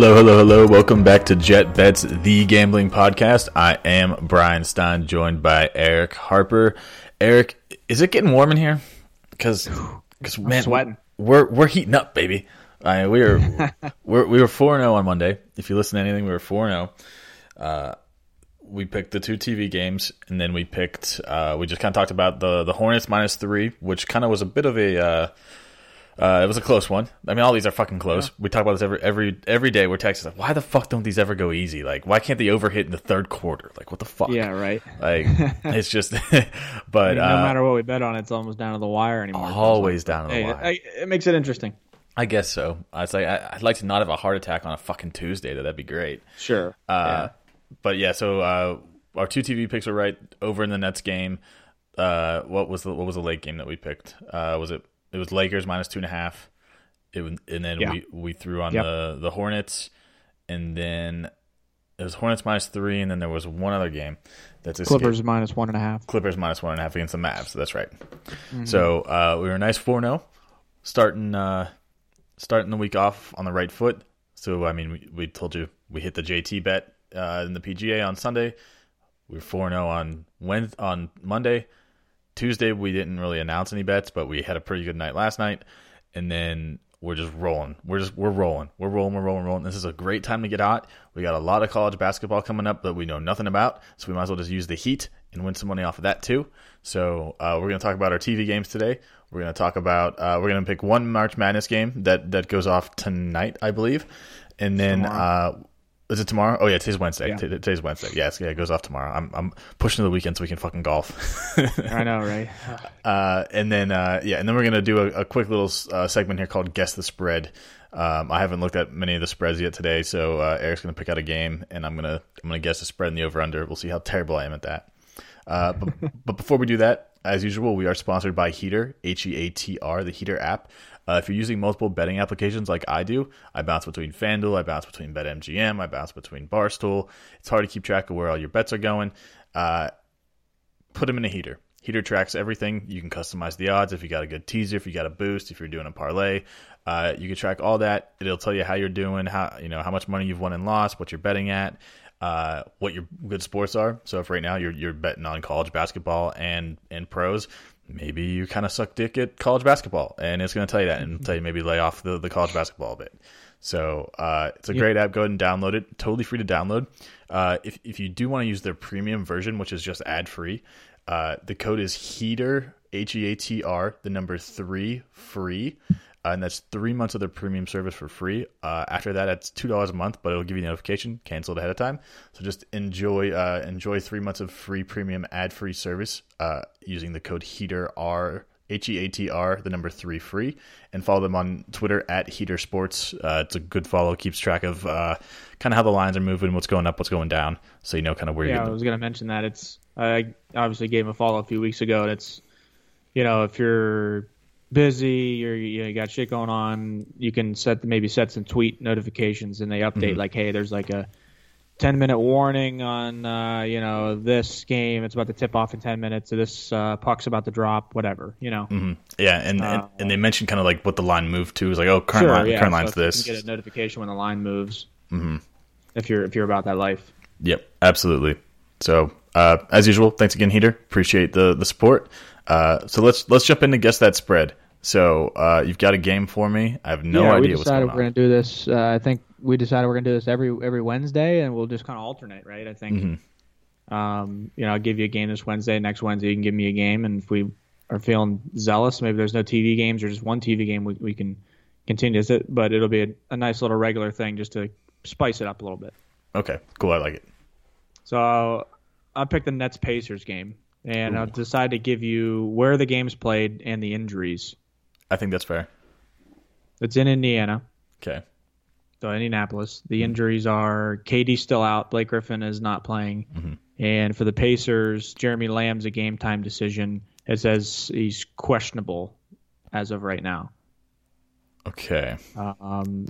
Hello, hello, hello. Welcome back to Jet Bets, the gambling podcast. I am Bryan Stein, joined by Eric Harper. Eric, is it getting warm in here? Because, because man, sweating. We're we're heating up, baby. I we were we're, we were four zero on Monday. If you listen to anything, we were four zero. Uh, we picked the two TV games, and then we picked. Uh, we just kind of talked about the the Hornets minus three, which kind of was a bit of a. Uh, uh, it was a close one. I mean, all these are fucking close. Yeah. We talk about this every every every day. We're texting like, why the fuck don't these ever go easy? Like, why can't they over hit in the third quarter? Like, what the fuck? Yeah, right. Like, it's just. but I mean, no uh, matter what we bet on, it's almost down to the wire anymore. Always down to the hey, wire. It, it, makes it interesting. I guess so. It's like I, would like to not have a heart attack on a fucking Tuesday. Though that'd be great. Sure. Uh, yeah. But yeah, so uh, our two TV picks were right over in the Nets game. Uh, what was the what was the late game that we picked? Uh, was it it was Lakers minus two and a half? It, and then yeah. we, we threw on yep. the, the Hornets, and then it was Hornets minus three, and then there was one other game that's escaped. Clippers minus one and a half. Clippers minus one and a half against the Mavs. That's right. Mm-hmm. So uh, we were a nice four 0 starting uh, starting the week off on the right foot. So I mean, we, we told you we hit the JT bet uh, in the PGA on Sunday. We were four 0 on Wednesday, on Monday. Tuesday we didn't really announce any bets, but we had a pretty good night last night. And then we're just rolling. We're just we're rolling. We're rolling. We're rolling. Rolling. This is a great time to get hot. We got a lot of college basketball coming up that we know nothing about, so we might as well just use the heat and win some money off of that too. So uh, we're going to talk about our TV games today. We're going to talk about uh, we're going to pick one March Madness game that that goes off tonight, I believe, and then uh, is it tomorrow? Oh yeah, today's Wednesday. Yeah. Today's Wednesday. Yeah, yeah, it goes off tomorrow. I'm I'm pushing to the weekend so we can fucking golf. I know, right? Uh, and then uh, yeah, and then we're gonna do a, a quick little uh, segment here called Guess the Spread. Um, I haven't looked at many of the spreads yet today, so uh, Eric's gonna pick out a game, and I'm gonna I'm gonna guess the spread and the over under. We'll see how terrible I am at that. Uh, but, but before we do that, as usual, we are sponsored by Heater, H E A T R, the Heater app. Uh, if you're using multiple betting applications like I do, I bounce between FanDuel, I bounce between BetMGM, I bounce between Barstool. It's hard to keep track of where all your bets are going. Uh, put them in a heater. Heater tracks everything. You can customize the odds if you got a good teaser, if you got a boost, if you're doing a parlay. Uh, you can track all that. It'll tell you how you're doing, how you know how much money you've won and lost, what you're betting at, uh, what your good sports are. So if right now you're you're betting on college basketball and and pros, maybe you kind of suck dick at college basketball, and it's going to tell you that and tell you maybe lay off the, the college basketball a bit. So uh, it's a great app. Go ahead and download it. Totally free to download. Uh, if if you do want to use their premium version, which is just ad free, uh, the code is Heater H E A T R the number three free. Uh, and that's three months of their premium service for free. Uh, after that, it's two dollars a month, but it'll give you a notification canceled ahead of time. So just enjoy uh, enjoy three months of free premium ad free service uh, using the code Heater R H E A T R the number three free, and follow them on Twitter at Heater Sports. Uh, it's a good follow, keeps track of uh, kind of how the lines are moving, what's going up, what's going down, so you know kind of where yeah, you're. Yeah, I was going to mention that. It's I obviously gave a follow a few weeks ago, and it's you know, if you're busy, you're you, know, you got shit going on, you can set maybe set some tweet notifications and they update like, hey, there's like a 10 minute warning on uh, you know this game. It's about to tip off in 10 minutes. Or this uh, puck's about to drop. Whatever, you know. Yeah, and, and and they mentioned kind of like what the line moved to. Was like, oh, current Sure, line, yeah. current so line's you this. can get a notification when the line moves. Mm-hmm. If you're if you're about that life. Yep, absolutely. So, uh, as usual, thanks again, Heater. Appreciate the the support. Uh, so let's let's jump in to guess that spread. So uh, you've got a game for me. I have no yeah, idea we what's decided going we're gonna do this. Uh, I think we decided we're gonna do this every every Wednesday, and we'll just kind of alternate, right? I think. Mm-hmm. Um, you know, I'll give you a game this Wednesday. Next Wednesday, you can give me a game, and if we are feeling zealous, maybe there's no TV games or just one TV game, we, we can continue this. But it'll be a, a nice little regular thing just to spice it up a little bit. Okay, cool. I like it. So I picked the Nets Pacers game, and I'll decide to give you where the game's played and the injuries. I think that's fair. It's in Indiana. Okay. So Indianapolis. The injuries are KD still out. Blake Griffin is not playing. And for the Pacers, Jeremy Lamb's a game time decision. It says he's questionable as of right now. Okay. Um,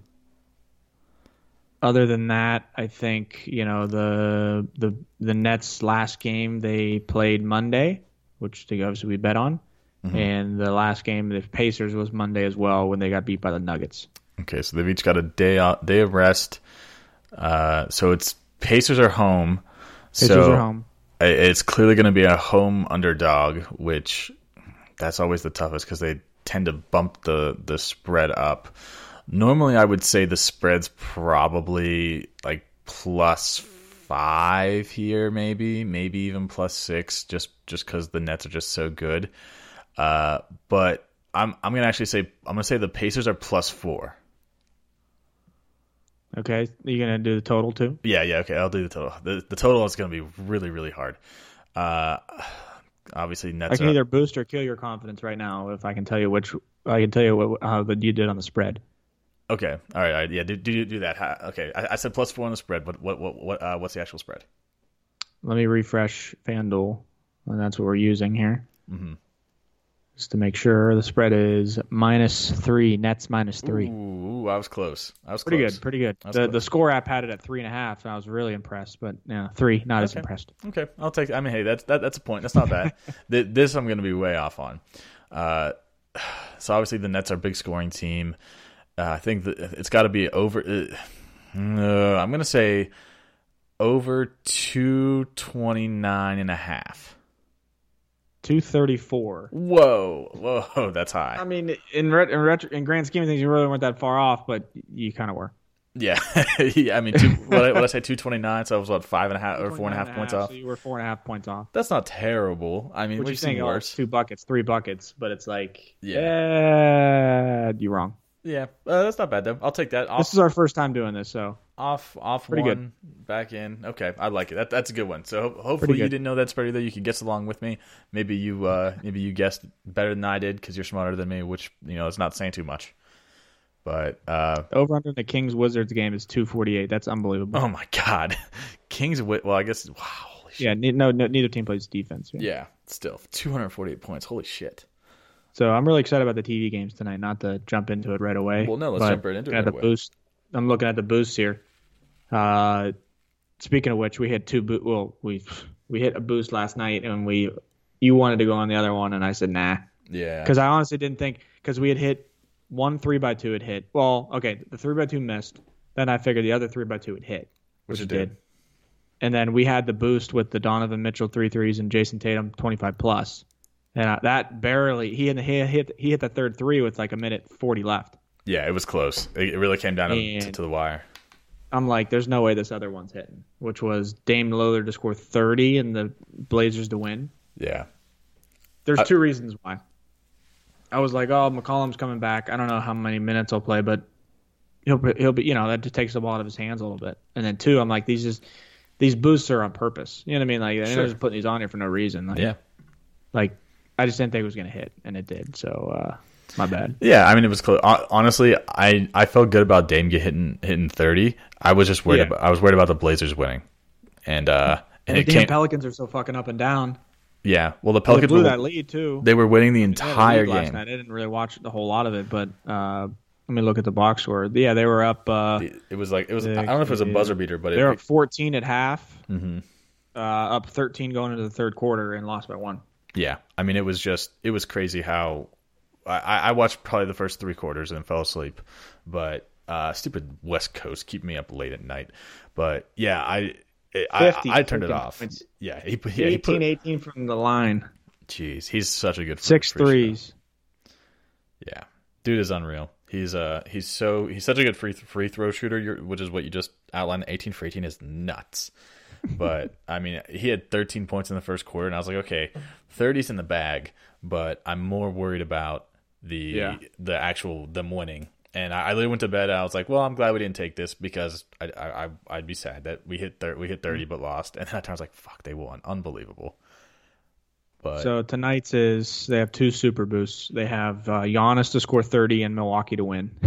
other than that, I think you know the the the Nets last game they played Monday, which they obviously we bet on, and the last game the Pacers was Monday as well when they got beat by the Nuggets. Okay. So they've each got a day out, day of rest. Uh, so it's Pacers are home. Pacers so are home. It's clearly going to be a home underdog, which that's always the toughest because they tend to bump the the spread up. Normally, I would say the spread's probably like plus five here, maybe, maybe even plus six, just just because the Nets are just so good. Uh, but I'm I'm gonna actually say I'm gonna say the Pacers are plus four. Okay, you gonna do the total too? Yeah, yeah, okay. I'll do the total. The the total is going to be really, really hard. Uh, obviously, Nets. I can either boost or kill your confidence right now if I can tell you which I can tell you what how that you did on the spread. Okay, all right, all right. Yeah, do do, do that. Ha- Okay, I, I said plus four on the spread, but what what what uh, what's the actual spread? Let me refresh FanDuel, and that's what we're using here. Mm-hmm. Just to make sure the spread is minus three, Nets minus three. Ooh, I was close. I was Pretty close. good, pretty good. The close. the score app had it at three and a half, and I was really impressed. But yeah, three, not as impressed. Okay, I'll take. I mean, hey, that's that, that's a point. That's not bad. This I'm going to be way off on. Uh, so obviously the Nets are a big scoring team. Uh, I think that it's got to be over. Uh, I'm going to say over two twenty nine and a half. Two thirty four. Whoa, whoa, that's high. I mean, in ret- in, retro- in grand scheme of things, you really weren't that far off, but you kind of were. Yeah, yeah. I mean, two, what, I, what I say, two twenty nine. So I was what five and a half or four and a half points off. So you were four and a half points off. That's not terrible. I mean, What you we've seen? Oh, worse. two buckets, three buckets, but it's like, Yeah. yeah, you're wrong. Yeah, uh, that's not bad though. I'll take that. Off, This is our first time doing this, so off, off Pretty one, good. back in. Okay, I like it. That, that's a good one. So hopefully you didn't know that spread either. You can guess along with me. Maybe you, uh, maybe you guessed better than I did because you're smarter than me, which you know is not saying too much. But uh, over under the Kings Wizards game is two forty eight. That's unbelievable. oh my god, Kings. Well, I guess wow. Holy shit. Yeah, no, no, neither team plays defense. Yeah. Yeah, still 248 points. Holy shit. So I'm really excited about the TV games tonight. Not to jump into it right away. Well, no, let's jump right into it At right the away. boost, I'm looking at the boosts here. Uh, speaking of which, we hit two. Bo- well, we we hit a boost last night, and we you wanted to go on the other one, and I said nah, Yeah. because I honestly didn't think because we had hit one three by two had hit. Well, okay, the three by two missed. Then I figured the other three by two would hit, which, Which it did. did. And then we had the boost with the Donovan Mitchell three threes and Jayson Tatum 25 plus. And that barely he hit, he hit he hit the third three with like a minute 40 left. Yeah, it was close. It, really came down to, And- to the wire. I'm like, there's no way this other one's hitting, which was Dame Lillard to score 30 and the Blazers to win. Yeah. There's two reasons why. I was like, oh, McCollum's coming back. I don't know how many minutes he'll play, but he'll be- he'll be you know that just takes the ball out of his hands a little bit. And then two, I'm like, these just these boosts are on purpose. You know what I mean? Like they're just putting these on here for no reason. Like, Yeah. like I just didn't think it was gonna hit, and it did. So uh, my bad. Yeah, I mean it was close. Honestly, I, I felt good about Dame get hitting hitting thirty. I was just worried Yeah. about I was worried about the Blazers winning, and uh and the it damn came. Pelicans are so fucking up and down. Yeah. Well, the They Pelicans blew were, that lead too. they were winning the They had a entire lead last game. night. I didn't really watch the whole lot of it, but uh, let me look at the box score. Yeah, they were up. Uh, It was like it was. I don't know if it was a buzzer beater, but they were up 14 at half. Mhm. Uh, up 13 going into the third quarter and lost by one. Yeah. I mean, it was just it was crazy how I, I watched probably the first three quarters and then fell asleep, but uh, stupid West Coast keep me up late at night. But yeah, I. It, I, 50 I turned it off. points. Yeah, he, put- yeah, he 18 put, 18 from the line. Jeez, he's such a good Six free throw. Yeah, dude is unreal. He's uh he's so he's such a good free free throw shooter, which is what you just outlined. Eighteen for eighteen is nuts. But I mean, he had 13 points in the first quarter, and I was like, okay, 30's in the bag, but I'm more worried about the Yeah. the actual them winning. And I, I literally went to bed. I was like, well, I'm glad we didn't take this because I, I, I I'd be sad that we hit thir- we hit 30 but lost. And then I was like, fuck, they won, unbelievable. But So tonight's is they have two super boosts. They have uh, Giannis to score 30 and Milwaukee to win,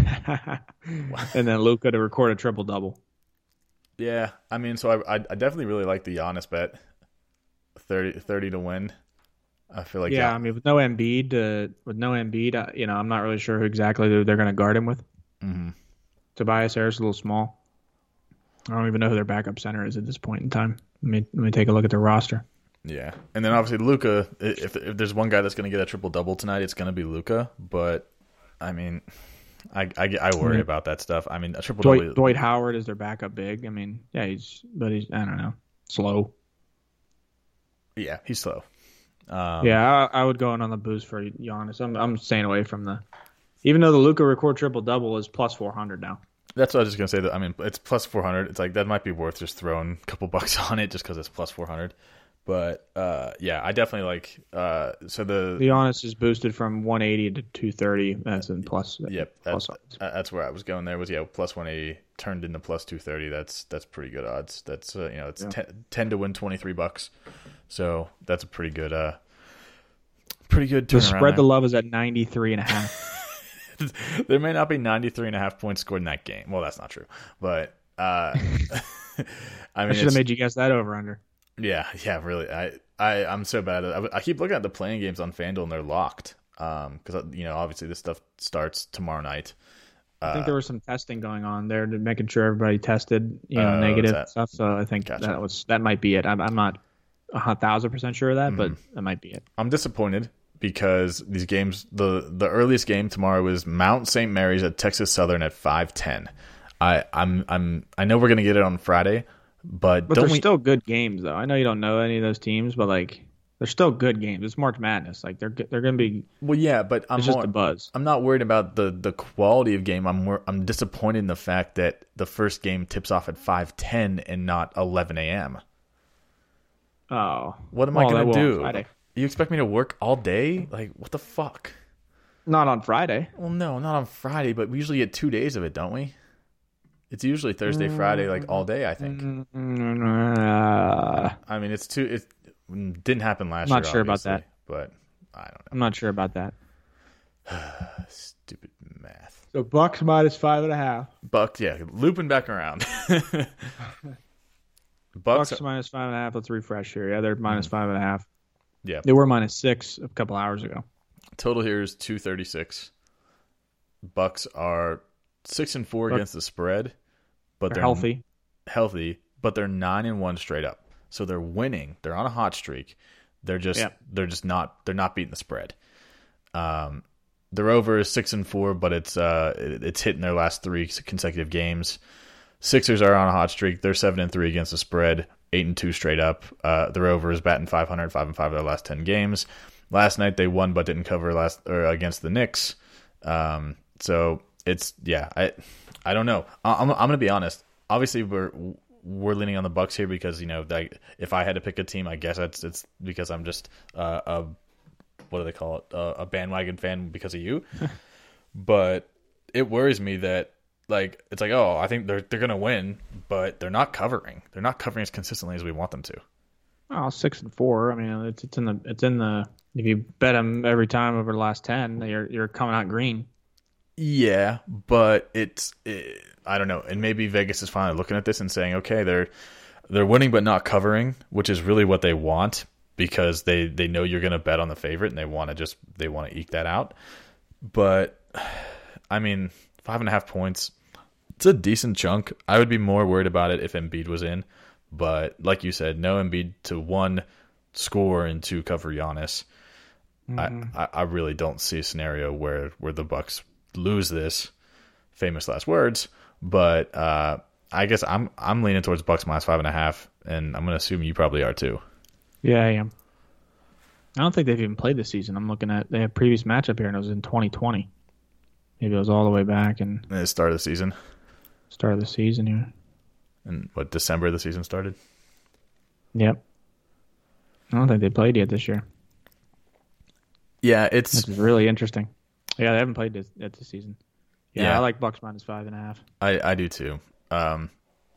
and then Luka to record a triple double. Yeah, I mean, so I, I I definitely really like the Giannis bet, 30, 30 to win. I feel like yeah, yeah, I mean with no Embiid, uh, with no Embiid, uh, you know I'm not really sure who exactly they're, they're going to guard him with. Mm-hmm. Tobias Harris is a little small. I don't even know who their backup center is at this point in time. Let me let me take a look at their roster. yeah, and then obviously Luka. If if there's one guy that's going to get a triple double tonight, it's going to be Luka. But I mean, I I, I worry about that stuff. I mean, a triple Dwight, double. Dwight Howard is their backup big. I mean, yeah, he's but he's I don't know slow. Yeah, he's slow. Um, yeah, I, I would go in on the boost for Giannis. I'm I'm staying away from the. Even though the Luka record triple double is plus 400 now. that's what I was just going to say. That I mean, it's plus four hundred. It's like that might be worth just throwing a couple bucks on it just because it's plus four hundred. But uh, yeah, I definitely like. Uh, so the The Giannis is boosted from 180 to 230. That's in plus. Yep, that's plus odds. uh, that's where I was going. There was yeah, plus one eighty turned into plus two thirty. That's that's pretty good odds. That's uh, you know it's Yeah. ten, 10 to win twenty three bucks. So that's a pretty good uh, pretty good The spread the love is at 93 and a half. there may not be 93 and a half points scored in that game. Well, that's not true, but uh, I mean, I should have made you guess that over under. Yeah, yeah, really. I, I, I'm so bad at. I, I keep looking at the play-in games on FanDuel and they're locked. Um, because you know, obviously this stuff starts tomorrow night. I think Uh, there was some testing going on there to making sure everybody tested, you know, Oh, negative stuff. So I think Gotcha. that was that might be it. I'm, I'm not a thousand percent sure of that, but Mm-hmm. that might be it. I'm disappointed because these games the the earliest game tomorrow is Mount St. Mary's at Texas Southern at 5:10. I I'm I'm I know we're going to get it on Friday, but, But they're we still good games, though. I know you don't know any of those teams, but like they're still good games. It's March Madness. Like they're they're going to be. Well, yeah, but I'm It's just more, buzz. I'm not worried about the the quality of game. I'm more I'm disappointed in the fact that the first game tips off at 5:10 and not 11 a.m. Oh, What am I going to do? Friday. You expect me to work all day? Like what the fuck? Not on Friday. Well, no, not on Friday, but we usually get 2 days of it, don't we? It's usually Thursday, Friday, like all day. I think. Uh, I mean, it's too. It didn't happen last Not year. Not sure about that. but I don't I'm not sure about that. Stupid math. So Bucks minus five and a half. Bucks, yeah, looping back around. Bucks, Bucks minus five and a half. Let's refresh here. Yeah, they're minus five and a half. yeah. They were minus six a couple hours ago. Total here is two thirty six. Bucks are six and four Buck- against the spread, but They're they're healthy. healthy, but they're nine and one straight up. So they're winning. They're on a hot streak. They're just Yeah. they're just not they're not beating the spread. Um, their over is six and four, but it's uh it's hitting their last three consecutive games. Sixers are on a hot streak. They're seven and three against the spread, eight and two straight up. Uh, their over is batting 500, five and five of their last ten games. Last night they won but didn't cover last or against the Knicks. Um, so it's yeah, I I don't know. I'm I'm gonna be honest. Obviously we're we're leaning on the Bucks here because you know like if I had to pick a team, I guess it's it's because I'm just uh, a what do they call it uh, a bandwagon fan because of you. but it worries me that like it's like oh I think they're they're gonna win, but they're not covering. They're not covering as consistently as we want them to. Oh, six and four. I mean, it's it's in the it's in the. If you bet them every time over the last ten, you're you're coming out green. Yeah, but it's it, I don't know, and maybe Vegas is finally looking at this and saying, okay, they're they're winning but not covering, which is really what they want. because they they know you're going to bet on the favorite and they want to just they want to eke that out. But I mean, five and a half points, it's a decent chunk. I would be more worried about it if Embiid was in, but like you said, no Embiid to one score and two cover Giannis. I, mm-hmm. I I really don't see a scenario where where the Bucks lose this. Famous last words, but uh, I guess I'm I'm leaning towards Bucks minus five and a half, and I'm gonna assume you probably are too. Yeah, I am. I don't think they've even played this season. I'm looking at they have previous matchup here, and it was in 2020. Maybe it was all the way back and the start of the season, start of the season here. and what December the season started. Yep. I don't think they played yet this year. Yeah, it's This is really interesting. Yeah, they haven't played this yet this season. Yeah, Yeah. I like Bucks minus five and a half. I I do too. Um,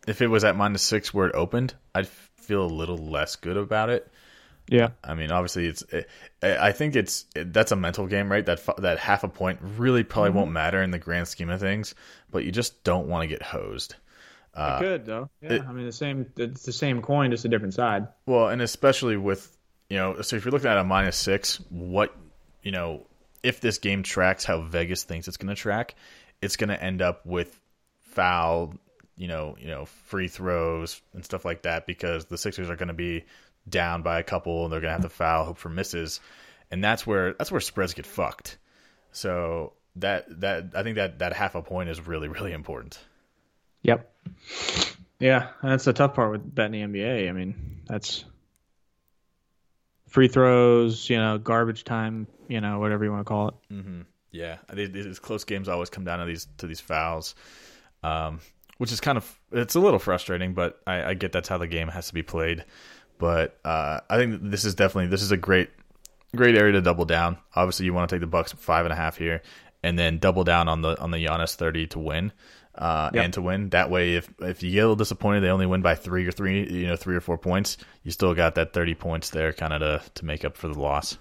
if it was at minus six where it opened, I'd feel a little less good about it. Yeah, I mean, obviously, it's. It, I think it's it, that's a mental game, right? That that half a point really probably won't matter in the grand scheme of things, but you just don't want to get hosed. it could though. Yeah, it- I mean the same. It's the same coin, just a different side. Well, and especially with you know, so if you're looking at a minus six, what you know, if this game tracks how Vegas thinks it's going to track, it's going to end up with foul, you know, you know, free throws and stuff like that because the Sixers are going to be down by a couple and they're going to have to foul, hope for misses, and that's where that's where spreads get fucked. So that that I think that that half a point is really really important. Yep. Yeah, and that's the tough part with betting the NBA. I mean, that's free throws, you know, garbage time, you know, whatever you want to call it. Mm-hmm. Yeah, these, close games always come down to these to these fouls, um, which is kind of it's a little frustrating. But I, I get that's how the game has to be played. But uh, I think this is definitely this is a great great area to double down. Obviously, you want to take the Bucks five and a half here, and then double down on the on the Giannis thirty to win. Uh, Yep. and to win that way, if if you get a little disappointed, they only win by three or three, you know, three or four points. You still got that thirty points there, kind of to to make up for the loss.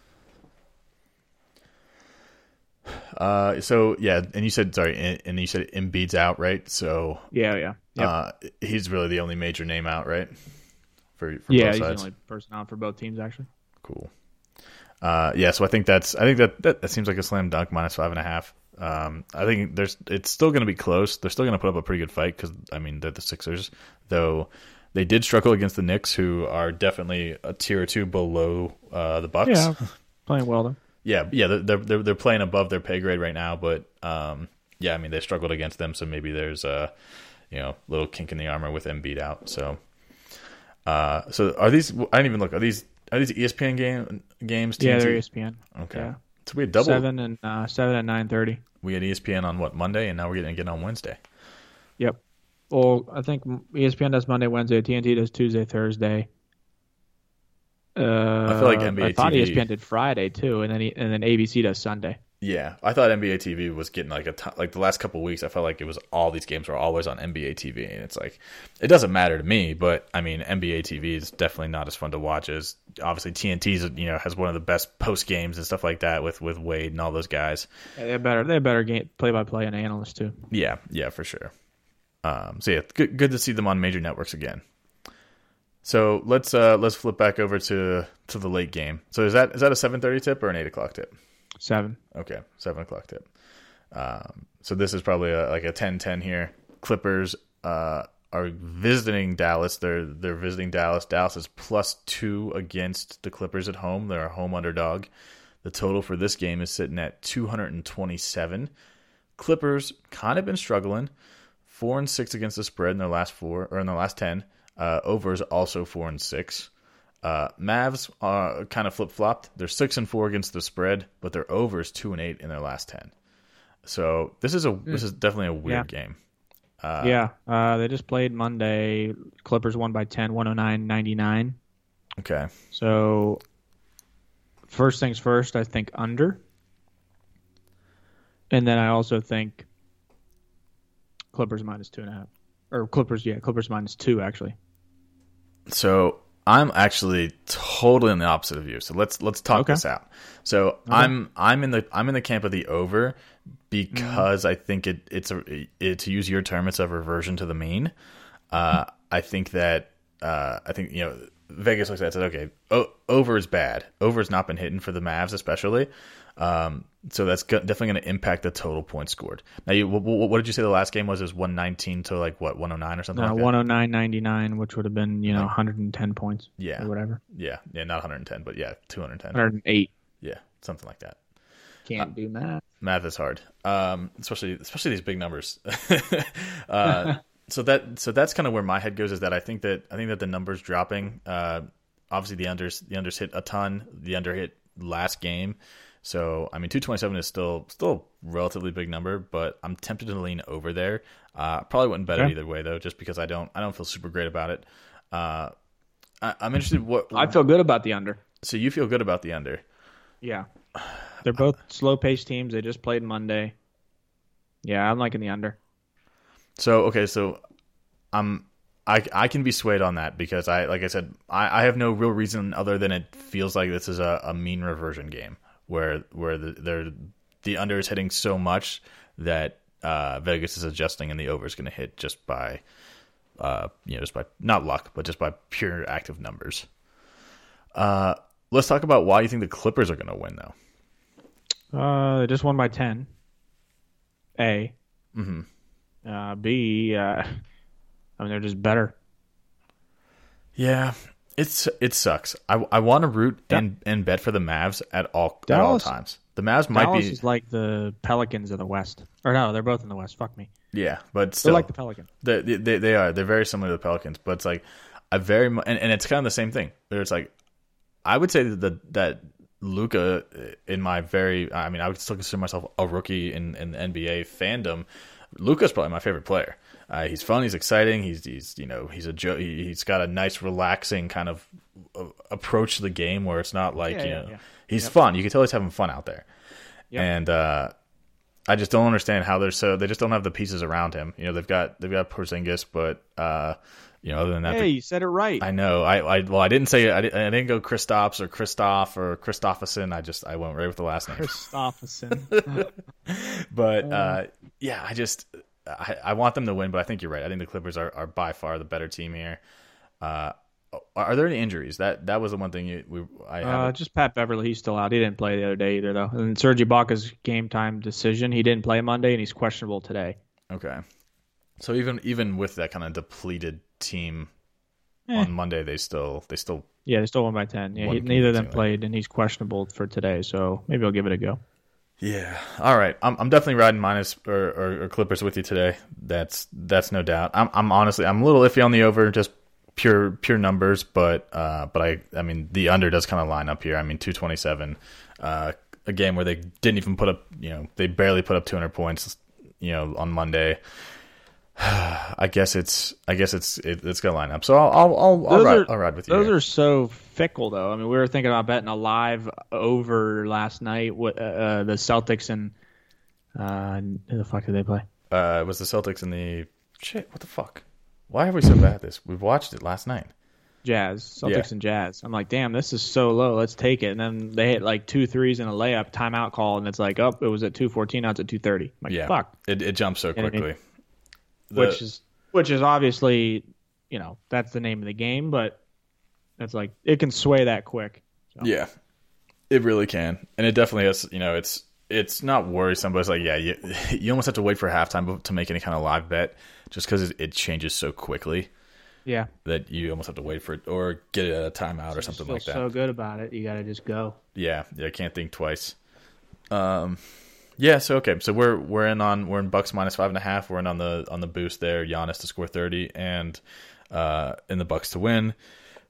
Uh, so yeah, and you said sorry, and, and you said Embiid's out, right? So Yeah, yeah. Yep. uh, he's really the only major name out, right? For, for yeah, both he's sides. the only person out for both teams actually. Cool. Uh, yeah, so I think that's I think that, that that seems like a slam dunk minus five and a half. Um, I think there's it's still going to be close. They're still going to put up a pretty good fight because I mean they're the Sixers, though they did struggle against the Knicks, who are definitely a tier or two below uh, the Bucks. Yeah, playing well though. Yeah, yeah, they're they're they're playing above their pay grade right now, but um, yeah, I mean they struggled against them, so maybe there's a you know little kink in the armor with them beat out. So, uh, so are these? I didn't even look. Are these are these ESPN game games? Yeah, TNT? they're E ESPN. Okay, Yeah. so we had double. Seven and uh, seven at nine thirty. We had ESPN on what Monday, and now we're getting again on Wednesday. Yep. Well, I think ESPN does Monday, Wednesday. TNT does Tuesday, Thursday. Uh, I feel like NBA I thought TV ESPN did Friday too, and then he, and then ABC does Sunday. Yeah, I thought NBA TV was getting like a ton, like the last couple weeks. I felt like it was all these games were always on NBA TV, and it's like it doesn't matter to me. But I mean, NBA TV is definitely not as fun to watch as obviously TNT's. You know, has one of the best post games and stuff like that with with Wade and all those guys. Yeah, they have better. They have better game play by play and analysts too. Yeah, yeah, for sure. Um, so yeah, good good to see them on major networks again. So let's uh let's flip back over to to the late game. So is that is that a seven thirty tip or an eight o'clock tip? Seven. Okay, seven o'clock tip. Um, so this is probably a, like a 10-10 here. Clippers uh, are visiting Dallas. They're they're visiting Dallas. Dallas is plus two against the Clippers at home. They're a home underdog. The total for this game is sitting at two hundred and twenty-seven. Clippers kind of been struggling, four and six against the spread in their last four or in their last ten. Uh, overs also four and six. Uh, Mavs are kind of flip flopped. They're six and four against the spread, but their overs two and eight in their last ten. So this is a this is definitely a weird game. yeah. Uh, they just played Monday. Clippers won by 10, 109-99. Okay, So first things first, I think under. And then I also think Clippers minus two and a half. Or Clippers, yeah, Clippers minus two actually. So I'm actually totally in the opposite of you. So let's let's talk Okay. this out. So I'm I'm in the I'm in the camp of the over because I think it it's a it, to use your term it's a reversion to the mean. Uh, I think that uh, I think you know Vegas looks at it and says, okay, o- over is bad. Over has not been hitting for the Mavs, especially. Um, so that's go- definitely going to impact the total points scored. Now, you, what, what did you say the last game was? It was 119 to like what 109 or something Uh, like that. 109.99, which would have been you know 110 points. Yeah. or whatever. Yeah, yeah, not 110, but yeah, 210. 108. Yeah, something like that. Can't do math. Math is hard, um, especially especially these big numbers. uh, so that so that's kind of where my head goes. Is that I think that I think that the numbers dropping. Uh, obviously, the unders the unders hit a ton. The under hit last game. So I mean, two twenty seven is still still a relatively big number, but I'm tempted to lean over there. Uh, probably wouldn't bet it either way though, just because I don't I don't feel super great about it. Uh, I, I'm interested. What I feel good about the under. so you feel good about the under? Yeah, they're both slow paced teams. They just played Monday. Yeah, I'm liking the under. So okay, so I'm I I can be swayed on that because I like I said I, I have no real reason other than it feels like this is a, a mean reversion game where where the they're, the under is hitting so much that uh, Vegas is adjusting and the over is going to hit just by uh, you know just by not luck but just by pure active numbers. Uh, let's talk about why you think the Clippers are going to win though. Uh, they just won by 10. A. Mm-hmm. Uh, B. Uh, I mean, they're just better. Yeah, it's it sucks. I, I want to root and, and bet for the Mavs at all at all times. The Mavs might Dallas be is like the Pelicans of the West. Or no, they're both in the West. Fuck me. yeah, but They're still like the Pelicans. they, they they are they're very similar to the Pelicans. But it's like I very mu- and, and it's kind of the same thing. Where it's like I would say that the, that Luka in my very I mean I would still consider myself a rookie in, in the NBA fandom. Luka's probably my favorite player. Uh, he's fun. He's exciting. He's he's you know he's a jo- he- he's got a nice relaxing kind of uh, approach to the game where it's not like Yeah, you yeah, know yeah. he's fun. You can tell he's having fun out there. Yep. And uh, I just don't understand how they're so they just don't have the pieces around him. You know they've got they've got Porzingis, but uh, you know other than that, Hey, you said it right. I know. I, I well, I didn't say I didn't, I didn't go Kristaps or Christoph or Christofferson. I just I went right with the last name. Christofferson. But uh, yeah, I just I, I want them to win. But I think you're right. I think the Clippers are, are by far the better team here. Uh, are there any injuries? That that was the one thing you, we I uh, just Pat Beverley. He's still out. He didn't play the other day either, though. And Serge Ibaka's game time decision. He didn't play Monday, and he's questionable today. okay. So even even with that kind of depleted team Eh. on Monday, they still they still Yeah, they still won by ten. Yeah, he, neither of them played, and he's questionable for today. So maybe I'll give it a go. Yeah. All right. I'm I'm definitely riding minus or, or, or Clippers with you today. That's that's no doubt. I'm I'm honestly I'm a little iffy on the over, just pure pure numbers, but uh but I I mean the under does kind of line up here. I mean 227, uh a game where they didn't even put up you know they barely put up 200 points you know on Monday. I guess it's I guess it's it, it's gonna line up. So I'll I'll I'll, I'll, ride, are- I'll ride with you. Those here. are so fickle, though. I mean, we were thinking about betting a live over last night. What uh, uh, the Celtics and uh, who the fuck did they play? uh it was the Celtics and the shit. What the fuck? Why are we so bad at this? We watched it last night. Jazz, Celtics Yeah. and Jazz. I'm like, damn, this is so low. Let's take it. And then they hit like two threes and a layup, timeout call, and it's like, oh, it was at 214, now it's at 230. I'm like, Yeah, fuck. It it jumps so know what I quickly. The- which is which is obviously, you know, that's the name of the game, but it's like it can sway that quick. Yeah, it really can, and it definitely has. You know, it's it's not worrisome, but it's like yeah, you you almost have to wait for halftime to make any kind of live bet, just because it, it changes so quickly Yeah. that you almost have to wait for it or get a timeout or something like that. so good about it. You got to just go. Yeah, yeah, I can't think twice. Um, yeah, so okay, so we're we're in on we're in Bucks minus five and a half. We're in on the on the boost there. Giannis to score thirty and uh, in the Bucks to win.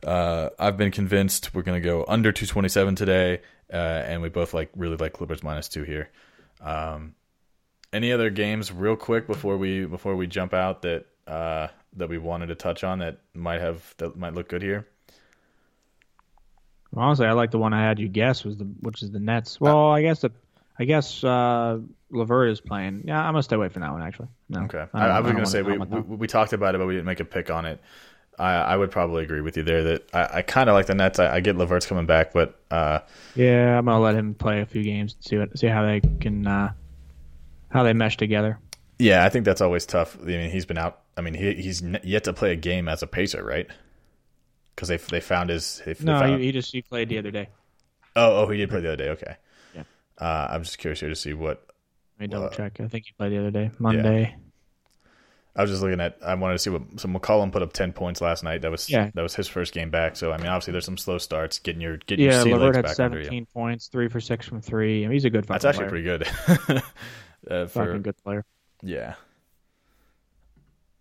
Uh, I've been convinced we're gonna go under two twenty seven today, uh, and we both like really like Clippers minus two here. Um, any other games, real quick before we before we jump out that uh, that we wanted to touch on that might have that might look good here? Honestly, I like the one I had you guess was the which is the Nets. Well, I guess the I guess uh LeVert is playing. Yeah, I'm gonna stay away from that one actually. No. Okay, I I, I was going to say we, I we we talked about it, but we didn't make a pick on it. I, I would probably agree with you there that I, I kind of like the Nets. I, I get LeVert's coming back, but uh. Yeah, I'm gonna let him play a few games and see what see how they can uh how they mesh together. yeah, I think that's always tough. I mean, he's been out. I mean, he, he's yet to play a game as a pacer, right? because they they found his. They, they No, found, he, he just he played the other day. oh, oh, he did play the other day. Okay. Yeah. Uh, I'm just curious here to see what Let me double Uh, check. I think he played the other day, Monday. I was just looking at. I wanted to see what. So McCollum put up ten points last night. That was Yeah. that was his first game back. So I mean, obviously there's some slow starts getting your getting your Yeah, legs had you. 17 points, three for six from three. I mean, he's a good That's actually player. pretty good. uh, for fucking good player. yeah,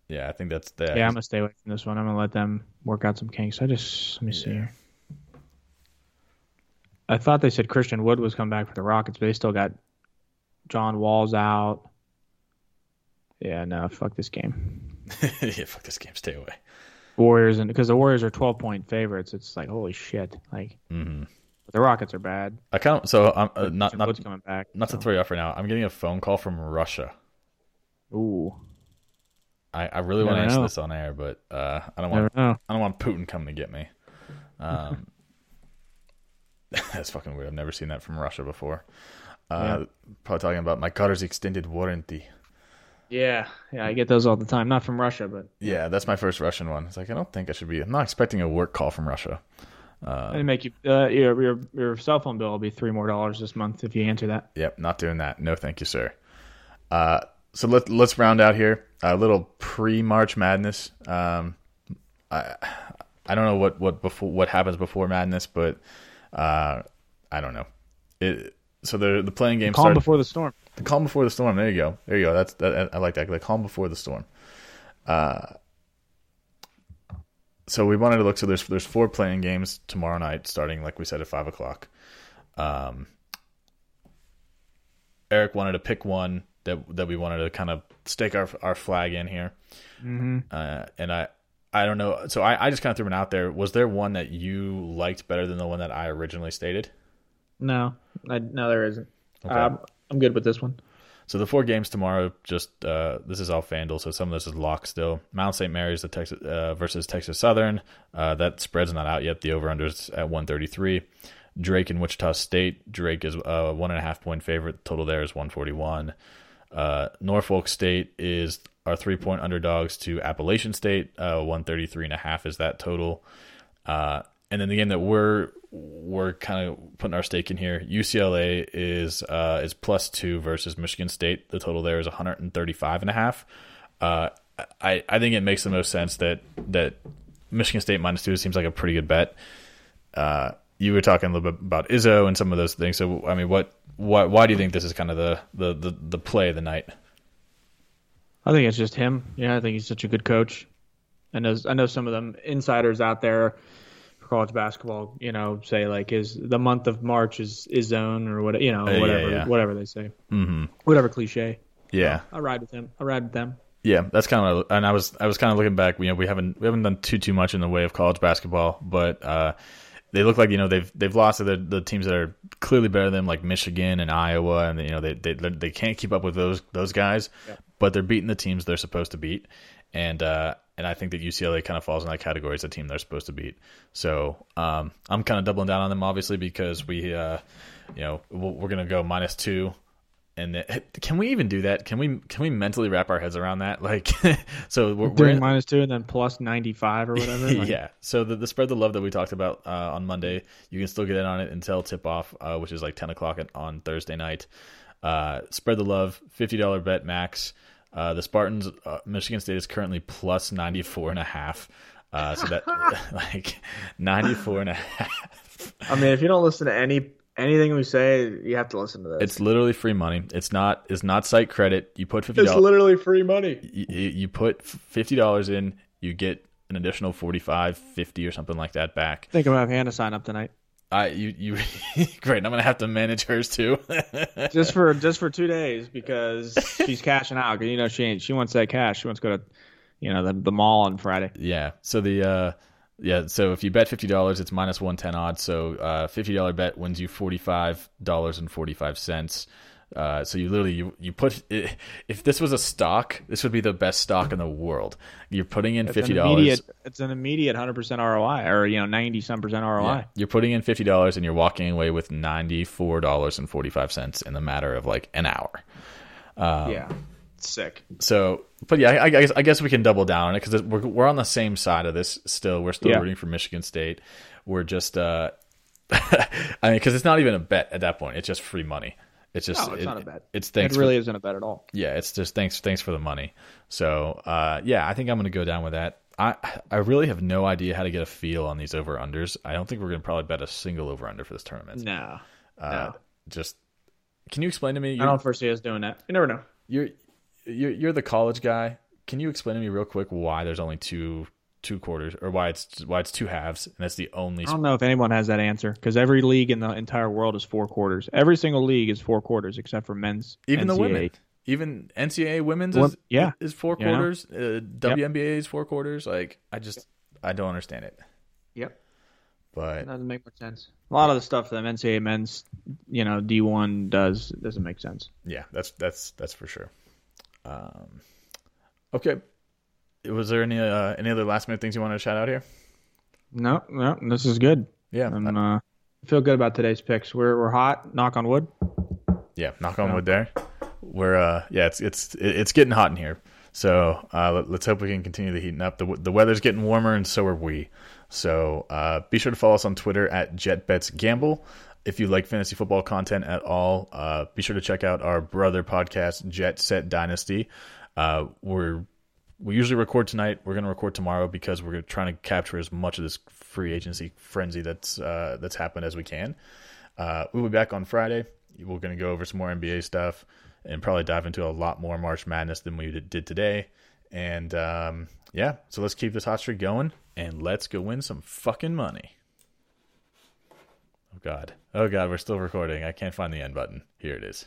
yeah. I think that's that. Yeah, I'm gonna stay away from this one. I'm gonna let them work out some kinks. I just let me see Yeah. here. I thought they said Christian Wood was coming back for the Rockets, but they still got John Wall's out. Yeah, no, fuck this game. yeah, fuck this game. Stay away. Warriors and because the Warriors are 12 point favorites, it's like holy shit. Like mm-hmm. but the Rockets are bad. I of so I'm uh, not not Wood's coming back. not to throw you off right now. I'm getting a phone call from Russia. Ooh, I, I really want to answer know. this on air, but uh, I don't want. I don't want Putin coming to get me. Um, that's fucking weird. I've never seen that from Russia before. Uh, Probably talking about my car's extended warranty. Yeah, yeah, I get those all the time. Not from Russia, but Yeah, that's my first Russian one. It's like I don't think I should be. I'm not expecting a work call from Russia. they make you uh, your, your your cell phone bill will be three more dollars this month if you answer that. Yep, not doing that. No, thank you, sir. Uh, so let let's round out here a little pre March Madness. Um, I I don't know what what before what happens before Madness, but uh, I don't know. It so the the play-in game Calm started. before the storm. The calm before the storm. There you go. There you go. That's that, I like that. The calm before the storm. Uh, so we wanted to look. So there's there's four play-in games tomorrow night, starting like we said at five o'clock. Um, Eric wanted to pick one that that we wanted to kind of stake our our flag in here. Mm-hmm. Uh, and I I don't know. So I I just kind of threw it out there. Was there one that you liked better than the one that I originally stated? No, I, no, there isn't. Okay. Um, I'm good with this one. So the four games tomorrow, just uh, this is all FanDuel, so some of this is locked still. Mount St. Mary's the Texas uh, versus Texas Southern. Uh, that spread's not out yet. The over under is at one thirty three. Drake and Wichita State. Drake is a one and a half point favorite. Total there is one forty one. Uh, Norfolk State is our three point underdogs to Appalachian State. Uh, one thirty three and a half is that total. Uh, and then the game that we're we're kind of putting our stake in here. UCLA is uh, is plus two versus Michigan State. The total there is 135 and a half. Uh, I I think it makes the most sense that that Michigan State minus two seems like a pretty good bet. Uh, you were talking a little bit about Izzo and some of those things. So I mean, what why why do you think this is kind of the the the, the play of the night? I think it's just him. Yeah, I think he's such a good coach. I know I know some of them insiders out there for college basketball, you know, say like is the month of March is is zone or what you know, Uh, whatever yeah. whatever they say. Mm-hmm. Whatever cliche. Yeah. I ride with him. I ride with them. Yeah, that's kind of, and I was, I was kind of looking back. You know, we haven't, we haven't done too, too much in the way of college basketball, but uh, they look like you know they've, they've lost to the, the teams that are clearly better than them, like Michigan and Iowa, and you know they, they, they can't keep up with those, those guys, but they're beating the teams they're supposed to beat, and uh, and I think that UCLA kind of falls in that category as a team they're supposed to beat. So um, I'm kind of doubling down on them, obviously, because we, uh, you know, we're gonna go minus two and the, can we even do that? Can we can we mentally wrap our heads around that? Like, so we're, we're Doing in- minus two and then plus ninety five or whatever. Like, yeah. So the, the spread the love that we talked about uh, on Monday, you can still get in on it until tip off, uh, which is like ten o'clock on Thursday night. Uh, spread the love, fifty dollar bet max. Uh, the Spartans, uh, Michigan State is currently plus ninety four and a half. Uh, so that like ninety four and a half. I mean, if you don't listen to any anything we say, you have to listen to this. It's literally free money. It's not. It's not site credit. You put fifty it's literally free money. you, you put fifty dollars in, you get an additional 45 50 or something like that back. I think I'm gonna have Hannah sign up tonight. I you you great. I'm gonna have to manage hers too. just for just for two days because she's cashing out. 'Cause, You know, she ain't, she wants that cash. She wants to go to, you know, the the mall on Friday. yeah. So the uh yeah, so if you bet fifty dollars, it's minus one ten odds. So uh fifty dollar bet wins you forty five dollars and forty five cents. Uh, so you literally you, you put if this was a stock, this would be the best stock in the world. You're putting in It's fifty dollars. It's an immediate hundred percent ROI, or you know, ninety some percent ROI. Yeah. You're putting in fifty dollars and you're walking away with ninety four dollars and forty five cents in the matter of like an hour. Um, Yeah. sick. So, but yeah, I, I guess I guess we can double down on it because we're we're on the same side of this still. We're still Yeah. rooting for Michigan State. We're just, uh, I mean, because it's not even a bet at that point. It's just free money. It's just No, it's it- not a bet. It's thanks it for- really isn't a bet at all. yeah, it's just thanks thanks for the money. So uh, yeah, I think I'm going to go down with that. I I really have no idea how to get a feel on these over unders. I don't think we're going to probably bet a single over under for this tournament. No, Uh, no. Just can you explain to me? I don't foresee us doing that. You never know. you're you're you're the college guy. Can you explain to me real quick why there's only two two quarters or why it's why it's two halves and that's the only I don't know if anyone has that answer because every league in the entire world is four quarters. Every single league is four quarters except for men's. even the NCAA. women. Even NCAA women's Well, is, yeah. is four Yeah, quarters. Uh, WNBA is four quarters. Like I just I don't understand it. Yep. But doesn't make much sense. A lot of the stuff that NCAA men's, you know, D one does doesn't make sense. yeah, that's that's that's for sure. Um, okay. Was there any uh, any other last minute things you wanted to shout out here? No, no, this is good. Yeah, I'm uh, feel good about today's picks. We're we're hot. Knock on wood. yeah. Knock on wood. There, we're uh, yeah, it's it's it's getting hot in here. So uh, let, let's hope we can continue the heating up. The the weather's getting warmer, and so are we. So uh, be sure to follow us on Twitter at JetBetsGamble. If you like fantasy football content at all, uh, be sure to check out our brother podcast, Jet Set Dynasty. Uh, we're we usually record tonight. We're going to record tomorrow because we're trying to capture as much of this free agency frenzy that's uh, that's happened as we can. Uh, we'll be back on Friday. We're going to go over some more NBA stuff and probably dive into a lot more March Madness than we did today. And um, yeah, so let's keep this hot streak going and let's go win some fucking money. Oh God. Oh God, we're still recording. I can't find the end button. Here it is.